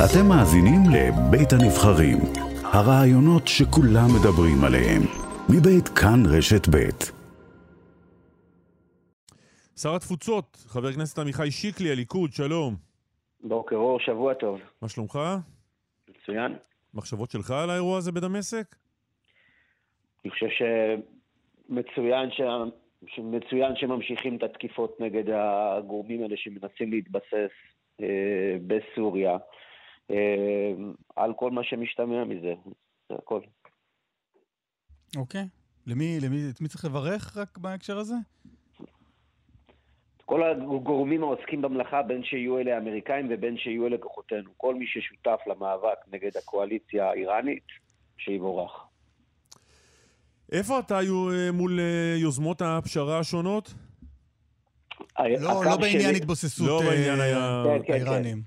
אתם מאזינים לבית הנבחרים, הרעיונות שכולם מדברים עליהם, מבית כאן רשת בית. שר התפוצות, חבר הכנסת עמיחי שיקלי, הליכוד, שלום. בוקר אור, שבוע טוב. מה שלומך? מצוין. מחשבות שלך על האירוע הזה בדמשק? אני חושב שמצוין, ש... מצוין שממשיכים את התקיפות נגד הגורמים האלה שמנסים להתבסס אה, בסוריה, אה, על כל מה שמשתמע מזה, זה הכל. אוקיי. למי, למי, את מי צריך לברך רק בהקשר הזה? כל הגורמים העוסקים במלאכה, בין שיהיו אלה האמריקאים ובין שיהיו אלה כוחותינו. כל מי ששותף למאבק נגד הקואליציה האיראנית, שיבורך. איפה אתה היו אה, מול אה, יוזמות הפשרה השונות? לא, לא בעניין שלי- התבוססות לא אה, בעניין היה- כן, כן, האיראנים.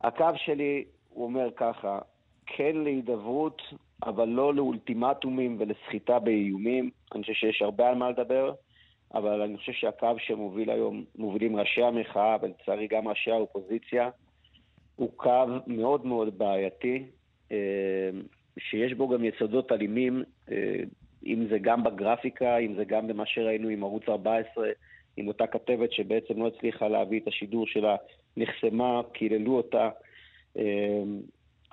הקו שלי, הוא אומר ככה, כן להידברות, אבל לא לאולטימטומים ולסחיטה באיומים. אני חושב שיש הרבה על מה לדבר, אבל אני חושב שהקו שמוביל היום, מובילים ראשי המחאה, ולצערי גם ראשי האופוזיציה, הוא קו מאוד מאוד בעייתי, אה, שיש בו גם יסודות אלימים, אה, אם זה גם בגרפיקה, אם זה גם במה שראינו עם ערוץ 14, עם אותה כתבת שבעצם לא הצליחה להביא את השידור שלה, נחסמה, קיללו אותה. אה,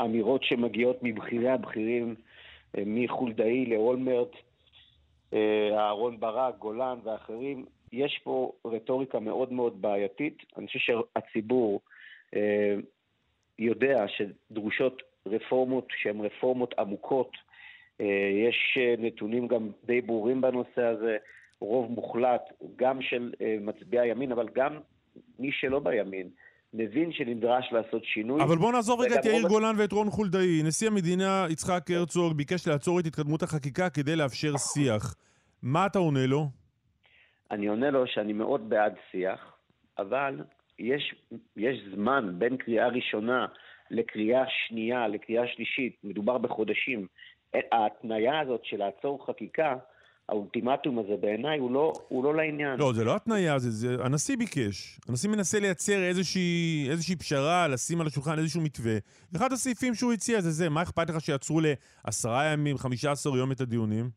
אמירות שמגיעות מבכירי הבכירים, אה, מחולדאי לאולמרט, אה, אהרון ברק, גולן ואחרים. יש פה רטוריקה מאוד מאוד בעייתית. אני חושב שהציבור אה, יודע שדרושות רפורמות שהן רפורמות עמוקות. יש נתונים גם די ברורים בנושא הזה, רוב מוחלט, גם של מצביעי הימין, אבל גם מי שלא בימין, מבין שנדרש לעשות שינוי. אבל בוא נעזוב רגע את יאיר רוב- גולן ואת רון חולדאי. נשיא המדינה יצחק הרצוג ביקש לעצור את התקדמות החקיקה כדי לאפשר שיח. מה אתה עונה לו? אני עונה לו שאני מאוד בעד שיח, אבל יש, יש זמן בין קריאה ראשונה לקריאה שנייה, לקריאה שלישית, מדובר בחודשים. ההתניה הזאת של לעצור חקיקה, האולטימטום הזה בעיניי הוא לא, הוא לא לעניין. לא, זה לא התניה, זה, זה הנשיא ביקש. הנשיא מנסה לייצר איזושהי, איזושהי פשרה, לשים על השולחן איזשהו מתווה. אחד הסעיפים שהוא הציע זה זה, מה אכפת לך שיעצרו לעשרה ימים, חמישה עשר יום את הדיונים?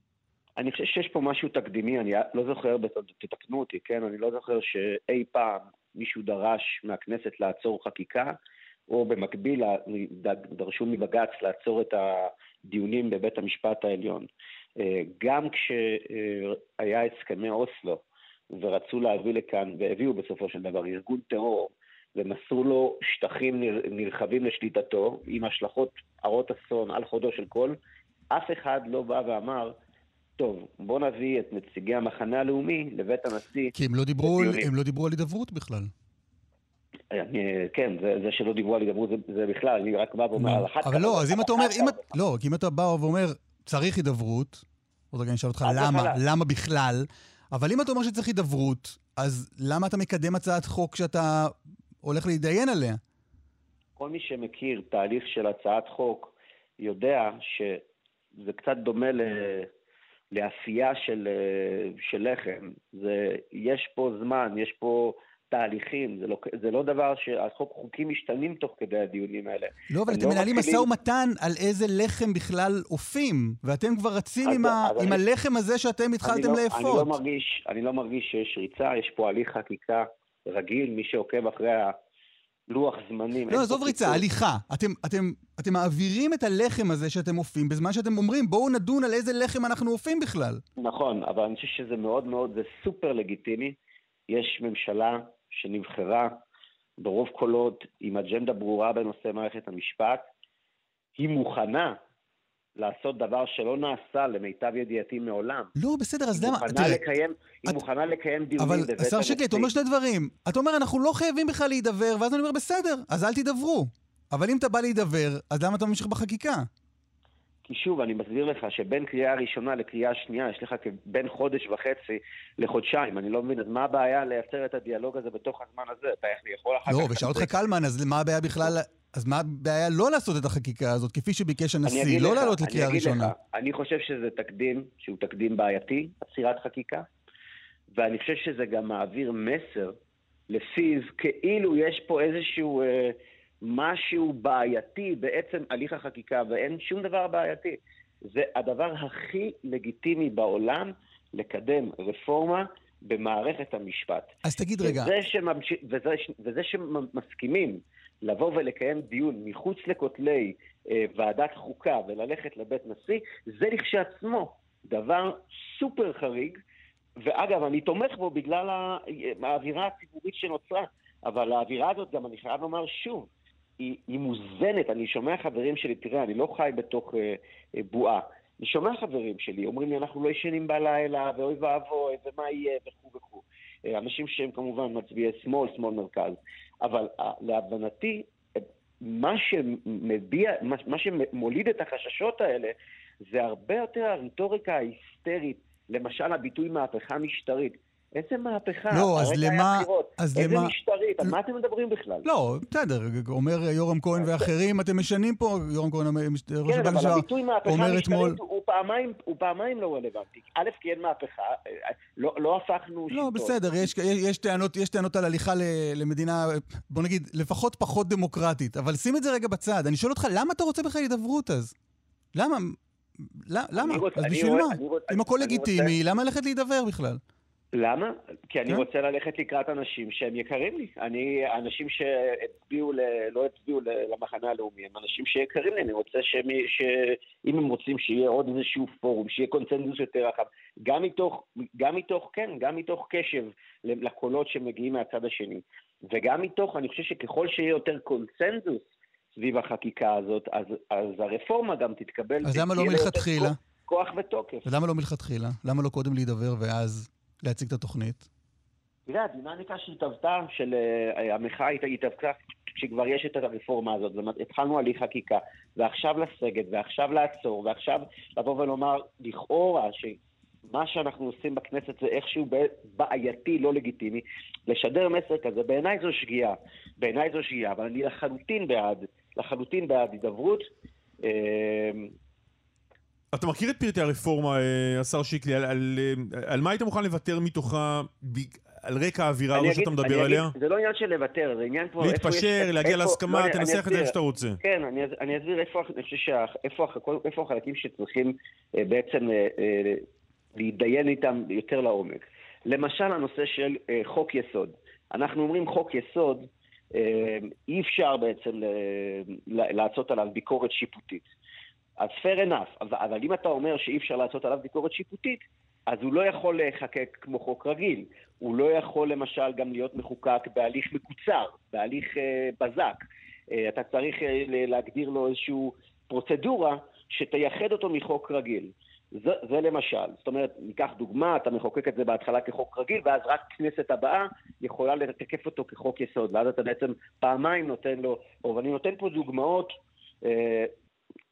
אני חושב שיש פה משהו תקדימי, אני לא זוכר, תתקנו אותי, כן? אני לא זוכר שאי פעם מישהו דרש מהכנסת לעצור חקיקה, או במקביל דרשו מבג"ץ לעצור את הדיונים בבית המשפט העליון. אה, גם כשהיה הסכמי אוסלו ורצו להביא לכאן, והביאו בסופו של דבר ארגון טרור, ומסרו לו שטחים נר, נרחבים לשליטתו, עם השלכות הרות אסון על חודו של קול, אף אחד לא בא ואמר, טוב, בוא נביא את נציגי המחנה הלאומי לבית הנשיא. כי הם לא דיברו, לדיונים." הם לא דיברו על הידברות בכלל. אני, כן, זה, זה שלא דיברו על הידברות זה, זה בכלל, אני רק בא ואומר על אחת אבל לא, אז אם אתה אומר, אם. לא, כי אם אתה בא ואומר, צריך הידברות, עוד רגע אני אשאל אותך למה. למה בכלל, אבל אם אתה אומר שצריך הידברות, אז למה אתה מקדם הצעת חוק שאתה הולך להתדיין עליה? כל מי שמכיר תהליך של הצעת חוק יודע שזה קצת דומה ל... לאפייה של, של לחם. זה, יש פה זמן, יש פה תהליכים, זה לא, זה לא דבר שהחוק, חוקים משתנים תוך כדי הדיונים האלה. לא, אבל אתם לא מנהלים משא מתחילים- ומתן על איזה לחם בכלל אופים, ואתם כבר רצים אז- עם, ה, אז עם אני- הלחם הזה שאתם אני התחלתם לא, אני, לאפות. לא מרגיש, אני לא מרגיש שיש ריצה, יש פה הליך חקיקה רגיל, מי שעוקב אחרי הלוח זמנים. אין לא, עזוב ריצה. הליכה. אתם, אתם, אתם מעבירים את הלחם הזה שאתם אופים, בזמן שאתם אומרים, בואו נדון על איזה לחם אנחנו אופים בכלל. נכון, אבל אני חושב שזה מאוד מאוד, זה סופר לגיטימי. יש ממשלה שנבחרה ברוב קולות עם אג'נדה ברורה בנושא מערכת המשפט. היא מוכנה לעשות דבר שלא נעשה למיטב ידיעתי מעולם. לא, בסדר, אז היא למה... מוכנה תראה, לקיים, היא את- מוכנה לקיים דיונים אבל בבית השר שיקלי, אתה אומר שני דברים. אתה אומר, אנחנו לא חייבים בכלל להידבר, ואז אני אומר, בסדר, אז אל תידברו. אבל אם אתה בא להידבר, אז למה אתה ממשיך בחקיקה? כי שוב, אני מסביר לך שבין קריאה ראשונה לקריאה שנייה, יש לך בין חודש וחצי לחודשיים. אני לא מבין, אז מה הבעיה לייצר את הדיאלוג הזה בתוך הזמן הזה? אתה יכול אחר לא, כך... ושאל אותך קלמן, אז מה הבעיה בכלל... אז מה הבעיה לא לעשות את החקיקה הזאת, כפי שביקש אני הנשיא, אגיד לא לך, לעלות אני לקריאה אגיד ראשונה? לך, אני חושב שזה תקדים שהוא תקדים בעייתי, עצירת חקיקה, ואני חושב שזה גם מעביר מסר לפיו כאילו יש פה איזשהו אה, משהו בעייתי בעצם הליך החקיקה, ואין שום דבר בעייתי. זה הדבר הכי לגיטימי בעולם לקדם רפורמה במערכת המשפט. אז תגיד רגע. וזה, שממש... וזה, וזה שמסכימים לבוא ולקיים דיון מחוץ לכותלי אה, ועדת חוקה וללכת לבית נשיא, זה לכשעצמו דבר סופר חריג, ואגב, אני תומך בו בגלל האווירה הציבורית שנוצרה, אבל האווירה הזאת, גם אני חייב לומר שוב, היא, היא מוזנת. אני שומע חברים שלי, תראה, אני לא חי בתוך אה, אה, בועה. אני שומע חברים שלי, אומרים לי, אנחנו לא ישנים בלילה, ואוי ואבוי, ומה יהיה, וכו' וכו'. אה, אנשים שהם כמובן מצביעי שמאל, שמאל מרכז. אבל אה, להבנתי, מה שמביע, מה, מה שמוליד את החששות האלה, זה הרבה יותר הרטוריקה ההיסטרית, למשל הביטוי מהפכה משטרית. איזה מהפכה? לא, אז למה... אז איזה למה... משטרית? על מה אתם מדברים בכלל? לא, בסדר, אומר יורם כהן ואחרים, אתם משנים פה, יורם כהן, ראש כן, אבל הביטוי מהפכה משטרית אתמול... הוא, פעמיים, הוא פעמיים לא רלוונטי. א', כי אין מהפכה, לא, לא הפכנו שיטות. לא, בסדר, יש, יש, יש, טענות, יש טענות על הליכה למדינה, בוא נגיד, לפחות פחות דמוקרטית, אבל שים את זה רגע בצד. אני שואל אותך, למה אתה רוצה בכלל הידברות אז? למה? למה? אז בשביל מה? אם הכל לגיטימי, למה ללכת להידבר בכלל? למה? כי אני כן? רוצה ללכת לקראת אנשים שהם יקרים לי. אני, אנשים שהצביעו, ל, לא הצביעו למחנה הלאומי, הם אנשים שיקרים לי. אני רוצה שהם, שאם הם רוצים שיהיה עוד איזשהו פורום, שיהיה קונצנזוס יותר רחב, גם מתוך, גם מתוך, כן, גם מתוך קשב לקולות שמגיעים מהצד השני. וגם מתוך, אני חושב שככל שיהיה יותר קונצנזוס סביב החקיקה הזאת, אז, אז הרפורמה גם תתקבל... אז למה לא מלכתחילה? כוח ותוקף. למה לא מלכתחילה? למה לא קודם להידבר ואז... להציג את התוכנית? תראה, הדינמיקה שהתהוותה, של uh, המחאה התהוותה כשכבר יש את הרפורמה הזאת, התחלנו הליך חקיקה, ועכשיו לסגת, ועכשיו לעצור, ועכשיו לבוא ולומר, לכאורה, שמה שאנחנו עושים בכנסת זה איכשהו בעייתי, לא לגיטימי, לשדר מסר כזה, בעיניי זו שגיאה. בעיניי זו שגיאה, אבל אני לחלוטין בעד, לחלוטין בעד הידברות. אתה מכיר את פרטי הרפורמה, אה, השר שיקלי, על, על, אה, על מה היית מוכן לוותר מתוכה על רקע האווירה הזו שאתה מדבר אני עליה? אגיד, זה לא עניין של לוותר, זה עניין פה... להתפשר, להגיע איפה, להסכמה, לא, תנסח את זה איך שאתה רוצה. כן, אני, אני אסביר איפה, אני חושב שאיפה איפה החלקים שצריכים אה, בעצם אה, אה, להתדיין איתם יותר לעומק. למשל, הנושא של אה, חוק יסוד. אנחנו אומרים חוק יסוד, אה, אי אפשר בעצם אה, לעשות עליו ביקורת שיפוטית. אז fair enough, אבל, אבל אם אתה אומר שאי אפשר לעשות עליו ביקורת שיפוטית, אז הוא לא יכול להיחקק כמו חוק רגיל. הוא לא יכול למשל גם להיות מחוקק בהליך מקוצר, בהליך אה, בזק. אה, אתה צריך אה, להגדיר לו איזושהי פרוצדורה שתייחד אותו מחוק רגיל. זה, זה למשל. זאת אומרת, ניקח דוגמה, אתה מחוקק את זה בהתחלה כחוק רגיל, ואז רק כנסת הבאה יכולה לתקף אותו כחוק יסוד, ואז אתה בעצם פעמיים נותן לו, או אני נותן פה דוגמאות אה,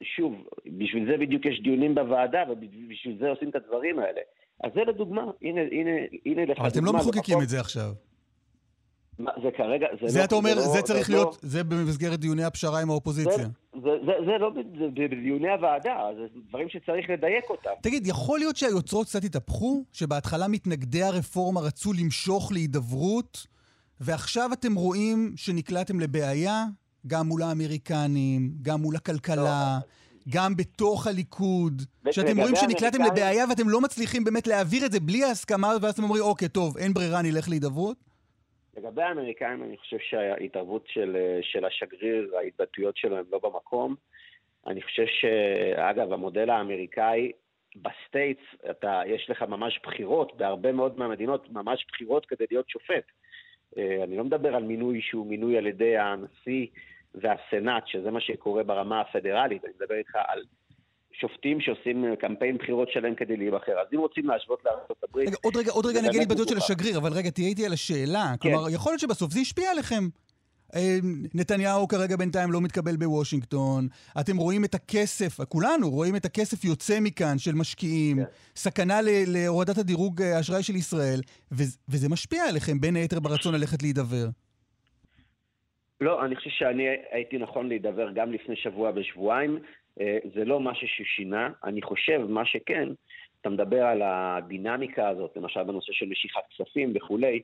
שוב, בשביל זה בדיוק יש דיונים בוועדה, ובשביל זה עושים את הדברים האלה. אז זה לדוגמה, הנה, הנה, הנה לך אבל אתם לא מחוקקים את זה עכשיו. מה, זה כרגע, זה, זה לא... אתה אומר, זה, לא, זה צריך זה להיות, לא... זה במסגרת דיוני הפשרה עם האופוזיציה. זה, זה, זה, זה לא בדיוני הוועדה, זה דברים שצריך לדייק אותם. תגיד, יכול להיות שהיוצרות קצת התהפכו? שבהתחלה מתנגדי הרפורמה רצו למשוך להידברות, ועכשיו אתם רואים שנקלעתם לבעיה? גם מול האמריקנים, גם מול הכלכלה, לא. גם בתוך הליכוד, שאתם רואים שנקלעתם לבעיה ואתם לא מצליחים באמת להעביר את זה בלי ההסכמה, ואז אתם אומרים, אוקיי, טוב, אין ברירה, נלך להידברות? לגבי האמריקאים, אני חושב שההתערבות של, של השגריר, ההתבטאויות שלו הן לא במקום. אני חושב שאגב, המודל האמריקאי, ב states, אתה, יש לך ממש בחירות, בהרבה מאוד מהמדינות, ממש בחירות כדי להיות שופט. אה, אני לא מדבר על מינוי שהוא מינוי על ידי הנשיא והסנאט, שזה מה שקורה ברמה הפדרלית, אני מדבר איתך על שופטים שעושים קמפיין בחירות שלהם כדי להיבחר. אז אם רוצים להשוות הברית... רגע, עוד רגע, עוד רגע נגיע להתבטאות של השגריר, אבל רגע, תהיה איתי על השאלה. כן. כלומר, יכול להיות שבסוף זה השפיע עליכם. אה, נתניהו כרגע בינתיים לא מתקבל בוושינגטון, אתם רואים את הכסף, כולנו רואים את הכסף יוצא מכאן של משקיעים, כן. סכנה להורדת הדירוג אה, האשראי של ישראל, וזה משפיע עליכם בין היתר ברצון ללכת להידבר. לא, אני חושב שאני הייתי נכון להידבר גם לפני שבוע ושבועיים. אה, זה לא משהו ששינה. אני חושב, מה שכן, אתה מדבר על הדינמיקה הזאת, למשל בנושא של משיכת כספים וכולי,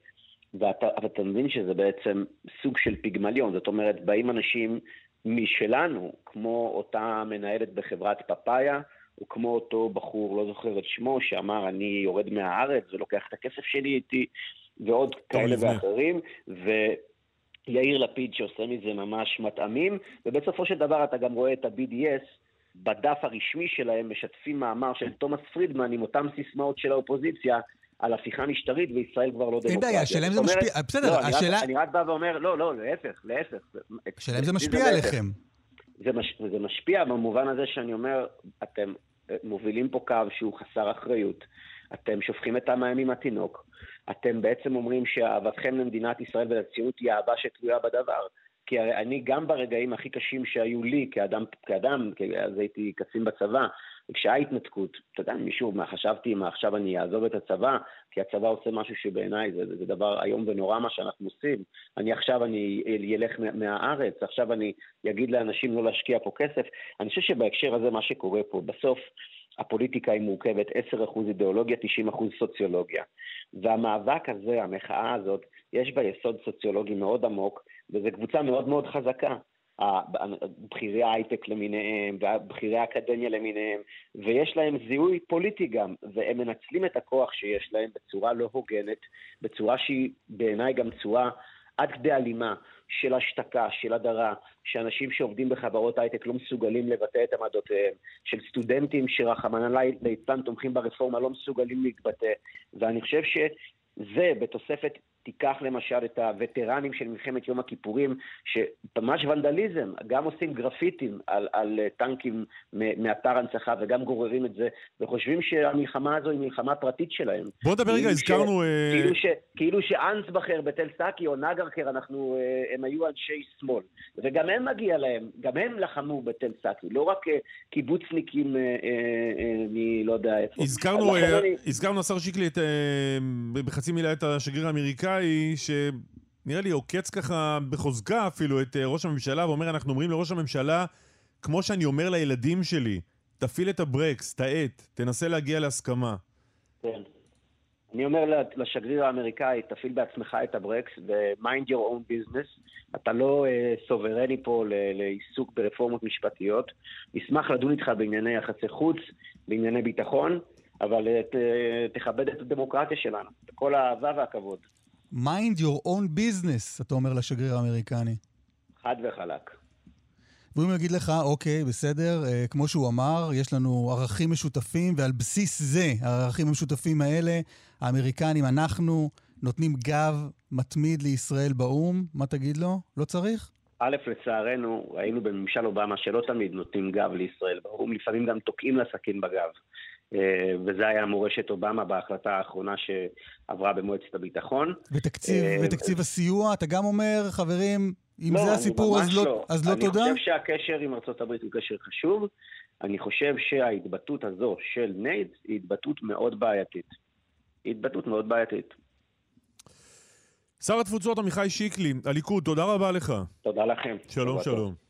ואתה, ואתה מבין שזה בעצם סוג של פיגמליון, זאת אומרת, באים אנשים משלנו, כמו אותה מנהלת בחברת פאפאיה, או כמו אותו בחור, לא זוכר את שמו, שאמר, אני יורד מהארץ ולוקח את הכסף שלי איתי, ועוד כאלה ואחרים, ויאיר לפיד שעושה מזה ממש מטעמים, ובסופו של דבר אתה גם רואה את ה-BDS בדף הרשמי שלהם, משתפים מאמר של תומאס פרידמן עם אותן סיסמאות של האופוזיציה, על הפיכה משטרית, וישראל כבר לא דמוקרטיה. אין בעיה, השאלה אם זה משפיע, בסדר, לא, השאלה... אני רק בא ואומר, לא, לא, להפך, להפך. השאלה אם זה משפיע עליכם. זה, מש, זה משפיע במובן הזה שאני אומר, אתם אה, מובילים פה קו שהוא חסר אחריות, אתם שופכים את המים עם התינוק, אתם בעצם אומרים שאהבתכם למדינת ישראל ולציונות היא אהבה שתלויה בדבר. כי הרי אני גם ברגעים הכי קשים שהיו לי כאדם, כאדם, אז הייתי קצין בצבא, וכשהיה התנתקות, אתה יודע, מישהו, מה חשבתי, מה עכשיו אני אעזוב את הצבא, כי הצבא עושה משהו שבעיניי זה, זה דבר איום ונורא מה שאנחנו עושים. אני עכשיו אני ילך מהארץ, עכשיו אני אגיד לאנשים לא להשקיע פה כסף. אני חושב שבהקשר הזה מה שקורה פה, בסוף הפוליטיקה היא מורכבת 10% אידיאולוגיה, 90% סוציולוגיה. והמאבק הזה, המחאה הזאת, יש בה יסוד סוציולוגי מאוד עמוק, וזו קבוצה מאוד מאוד חזקה. בכירי ההייטק למיניהם, ובכירי האקדמיה למיניהם, ויש להם זיהוי פוליטי גם, והם מנצלים את הכוח שיש להם בצורה לא הוגנת, בצורה שהיא בעיניי גם צורה עד כדי אלימה של השתקה, של הדרה, שאנשים שעובדים בחברות הייטק לא מסוגלים לבטא את עמדותיהם, של סטודנטים שרחמנא ליצלן תומכים ברפורמה לא מסוגלים להתבטא, ואני חושב שזה בתוספת תיקח למשל את הווטרנים של מלחמת יום הכיפורים, שממש ונדליזם, גם עושים גרפיטים על, על טנקים מאתר הנצחה וגם גוררים את זה, וחושבים שהמלחמה הזו היא מלחמה פרטית שלהם. בוא נדבר רגע, הזכרנו... אה, כאילו, ש, כאילו שאנסבכר בתל סאקי או נגרקר, אנחנו, אה, הם היו אנשי שמאל. וגם הם מגיע להם, גם הם לחמו בתל סאקי, לא רק אה, קיבוצניקים מלא יודע איפה. הזכרנו, הזכרנו, השר שיקלי, בחצי מילה את השגריר האמריקאי. היא שנראה לי עוקץ ככה בחוזקה אפילו את אה, ראש הממשלה ואומר, אנחנו אומרים לראש הממשלה, כמו שאני אומר לילדים שלי, תפעיל את הברקס, תאט, תנסה להגיע להסכמה. כן. אני אומר לשגריר האמריקאי, תפעיל בעצמך את הברקס ו-mind your own business. אתה לא uh, סוברני פה לעיסוק ברפורמות משפטיות. נשמח לדון איתך בענייני יחסי חוץ, בענייני ביטחון, אבל uh, תכבד את הדמוקרטיה שלנו, בכל האהבה והכבוד. Mind your own business, אתה אומר לשגריר האמריקני. חד וחלק. והוא יגיד לך, אוקיי, בסדר, אה, כמו שהוא אמר, יש לנו ערכים משותפים, ועל בסיס זה, הערכים המשותפים האלה, האמריקנים, אנחנו נותנים גב מתמיד לישראל באו"ם. מה תגיד לו? לא צריך? א', לצערנו, ראינו בממשל אובמה שלא תמיד נותנים גב לישראל באו"ם, לפעמים גם תוקעים לה סכין בגב. אה, וזה היה מורשת אובמה בהחלטה האחרונה שעברה במועצת הביטחון. ותקציב, אה, ותקציב הסיוע, אתה גם אומר, חברים, אם לא, זה הסיפור, אז לא, לא. אז לא אני תודה? אני חושב שהקשר עם ארה"ב הוא קשר חשוב. אני חושב שההתבטאות הזו של ניידס היא התבטאות מאוד בעייתית. היא התבטאות מאוד בעייתית. שר התפוצות עמיחי שיקלי, הליכוד, תודה רבה לך. תודה לכם. שלום, שלום.